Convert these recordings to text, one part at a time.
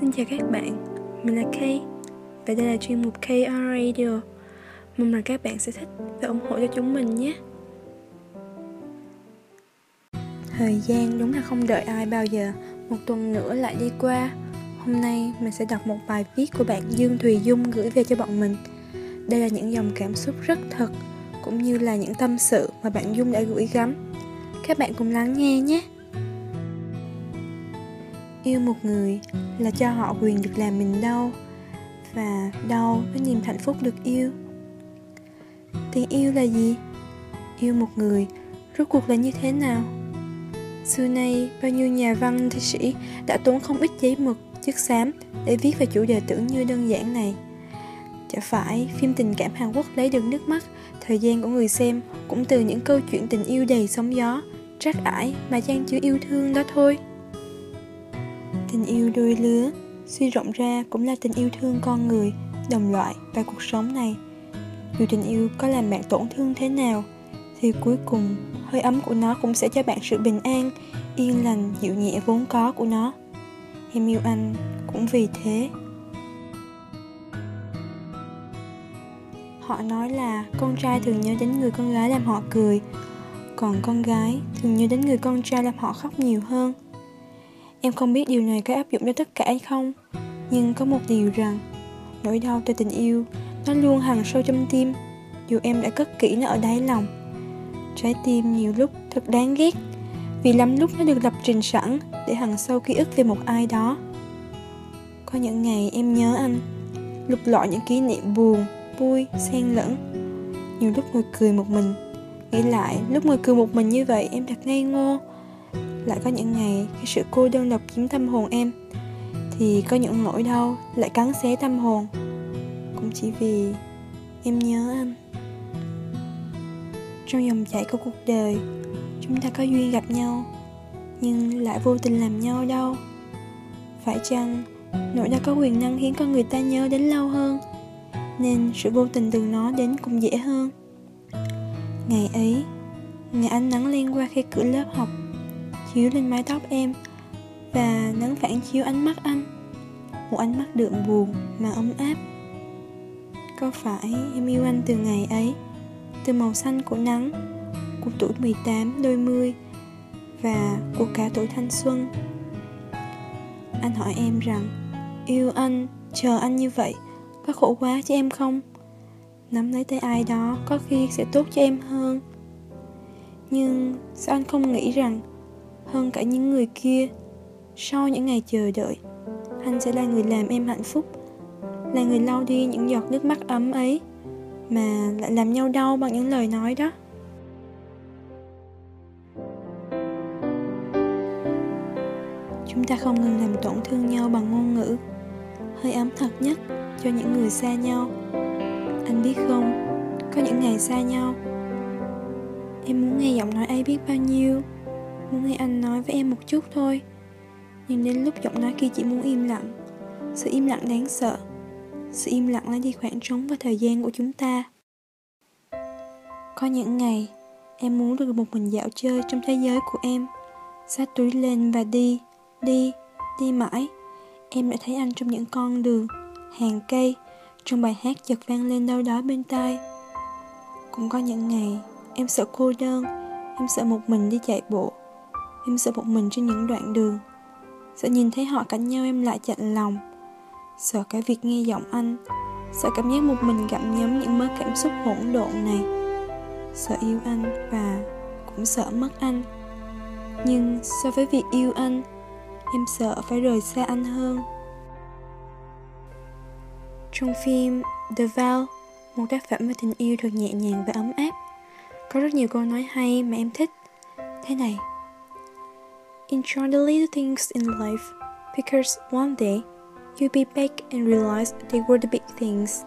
Xin chào các bạn, mình là Kay Và đây là chuyên mục KR Radio. Mong rằng các bạn sẽ thích và ủng hộ cho chúng mình nhé. Thời gian đúng là không đợi ai bao giờ Một tuần nữa lại đi qua. Hôm nay mình sẽ đọc một bài viết của bạn Dương Thùy Dung gửi về cho bọn mình. Đây là những dòng cảm xúc rất thật Cũng như là những tâm sự mà bạn Dung đã gửi gắm. Các bạn cùng lắng nghe nhé yêu một người là cho họ quyền được làm mình đau và đau với niềm hạnh phúc được yêu. Tình yêu là gì? Yêu một người, rốt cuộc là như thế nào? Xưa nay, bao nhiêu nhà văn, thi sĩ đã tốn không ít giấy mực, chất xám để viết về chủ đề tưởng như đơn giản này. Chả phải phim tình cảm hàn quốc lấy được nước mắt, thời gian của người xem cũng từ những câu chuyện tình yêu đầy sóng gió trắc ải mà chan chứa yêu thương đó thôi tình yêu đôi lứa, suy rộng ra cũng là tình yêu thương con người, đồng loại và cuộc sống này. Dù tình yêu có làm bạn tổn thương thế nào, thì cuối cùng hơi ấm của nó cũng sẽ cho bạn sự bình an, yên lành, dịu nhẹ vốn có của nó. Em yêu anh cũng vì thế. Họ nói là con trai thường nhớ đến người con gái làm họ cười, còn con gái thường nhớ đến người con trai làm họ khóc nhiều hơn. Em không biết điều này có áp dụng cho tất cả hay không Nhưng có một điều rằng Nỗi đau từ tình yêu Nó luôn hằn sâu trong tim Dù em đã cất kỹ nó ở đáy lòng. Trái tim nhiều lúc thật đáng ghét Vì lắm lúc nó được lập trình sẵn Để hằn sâu ký ức về một ai đó. Có những ngày em nhớ anh Lục lọi những kỷ niệm buồn Vui, xen lẫn. Nhiều lúc ngồi cười một mình Nghĩ lại lúc ngồi cười một mình như vậy Em thật ngây ngô lại có những ngày khi sự cô đơn độc chiếm tâm hồn em. Thì có những nỗi đau lại cắn xé tâm hồn. Cũng chỉ vì em nhớ anh. Trong dòng chảy của cuộc đời, chúng ta có duyên gặp nhau, nhưng lại vô tình làm nhau đau. Phải chăng nỗi đau có quyền năng khiến con người ta nhớ đến lâu hơn, nên sự vô tình từ nó đến cũng dễ hơn? Ngày ấy, ngày ánh nắng len qua khe cửa lớp học chiếu lên mái tóc em và nắng phản chiếu ánh mắt anh. Một ánh mắt đượm buồn mà ấm áp. Có phải em yêu anh từ ngày ấy, từ màu xanh của nắng, của tuổi 18 đôi mươi và của cả tuổi thanh xuân? Anh hỏi em rằng, yêu anh, chờ anh như vậy có khổ quá cho em không? Nắm lấy tay ai đó có khi sẽ tốt cho em hơn. Nhưng sao anh không nghĩ rằng hơn cả những người kia. Sau những ngày chờ đợi anh sẽ là người làm em hạnh phúc, là người lau đi những giọt nước mắt ấm ấy mà lại làm nhau đau bằng những lời nói đó. Chúng ta không ngừng làm tổn thương nhau bằng ngôn ngữ, hơi ấm thật nhất cho những người xa nhau. Anh biết không, có những ngày xa nhau, em muốn nghe giọng nói ấy biết bao nhiêu? Muốn nghe anh nói với em một chút thôi. Nhưng đến lúc giọng nói kia chỉ muốn im lặng. Sự im lặng đáng sợ. Sự im lặng lấy đi khoảng trống và thời gian của chúng ta. Có những ngày Em muốn được một mình dạo chơi trong thế giới của em. Xách túi lên và đi Đi, đi mãi. Em đã thấy anh trong những con đường Hàng cây Trong bài hát chợt vang lên đâu đó bên tai. Cũng có những ngày Em sợ cô đơn. Em sợ một mình đi chạy bộ. Em sợ một mình trên những đoạn đường. Sợ nhìn thấy họ cạnh nhau em lại chạnh lòng. Sợ cái việc nghe giọng anh. Sợ cảm giác một mình gặm nhấm những mớ cảm xúc hỗn độn này. Sợ yêu anh và cũng sợ mất anh. Nhưng so với việc yêu anh, Em sợ phải rời xa anh hơn. Trong phim The Vow, Một tác phẩm về tình yêu thật nhẹ nhàng và ấm áp. Có rất nhiều câu nói hay mà em thích. Thế này. Enjoy the little things in life because one day, you'll be back and realize they were the big things.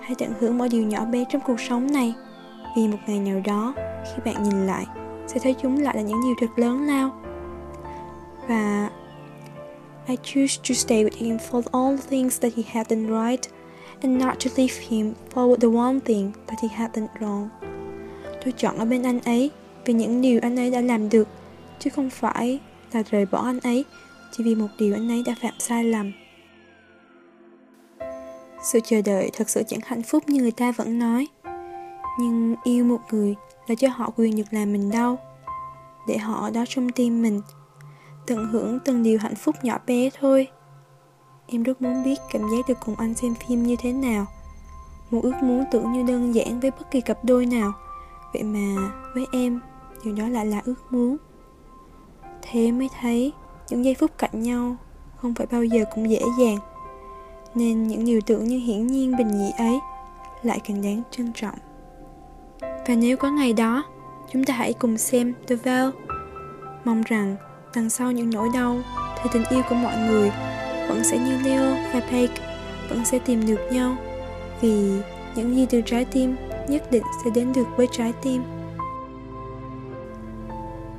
Hãy tận hưởng mọi điều nhỏ bé trong cuộc sống này, vì một ngày nào đó, khi bạn nhìn lại, sẽ thấy chúng lại là những điều thật lớn lao. Và, I choose to stay with him for all the things that he had done right and not to leave him for the one thing that he had done wrong. Tôi chọn ở bên anh ấy vì những điều anh ấy đã làm được chứ không phải là rời bỏ anh ấy, chỉ vì một điều anh ấy đã phạm sai lầm. Sự chờ đợi thật sự chẳng hạnh phúc như người ta vẫn nói, nhưng yêu một người là cho họ quyền được làm mình đau, để họ ở đó trong tim mình, tận hưởng từng điều hạnh phúc nhỏ bé thôi. Em rất muốn biết cảm giác được cùng anh xem phim như thế nào một ước muốn tưởng như đơn giản với bất kỳ cặp đôi nào. Vậy mà với em, điều đó lại là ước muốn thế mới thấy những giây phút cạnh nhau không phải bao giờ cũng dễ dàng. Nên những điều tưởng như hiển nhiên bình dị ấy lại càng đáng trân trọng. Và nếu có ngày đó, chúng ta hãy cùng xem The Veil. Mong rằng đằng sau những nỗi đau, thì tình yêu của mọi người vẫn sẽ như Leo và Paige vẫn sẽ tìm được nhau. Vì những gì từ trái tim nhất định sẽ đến được với trái tim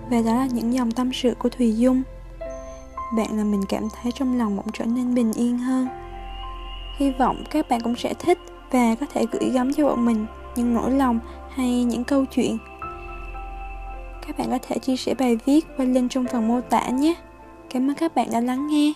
và đó là những dòng tâm sự của Thùy Dung. Bạn là mình cảm thấy trong lòng bỗng trở nên bình yên hơn. Hy vọng các bạn cũng sẽ thích và có thể gửi gắm cho bọn mình những nỗi lòng hay những câu chuyện. Các bạn có thể chia sẻ bài viết qua link trong phần mô tả nhé. Cảm ơn các bạn đã lắng nghe.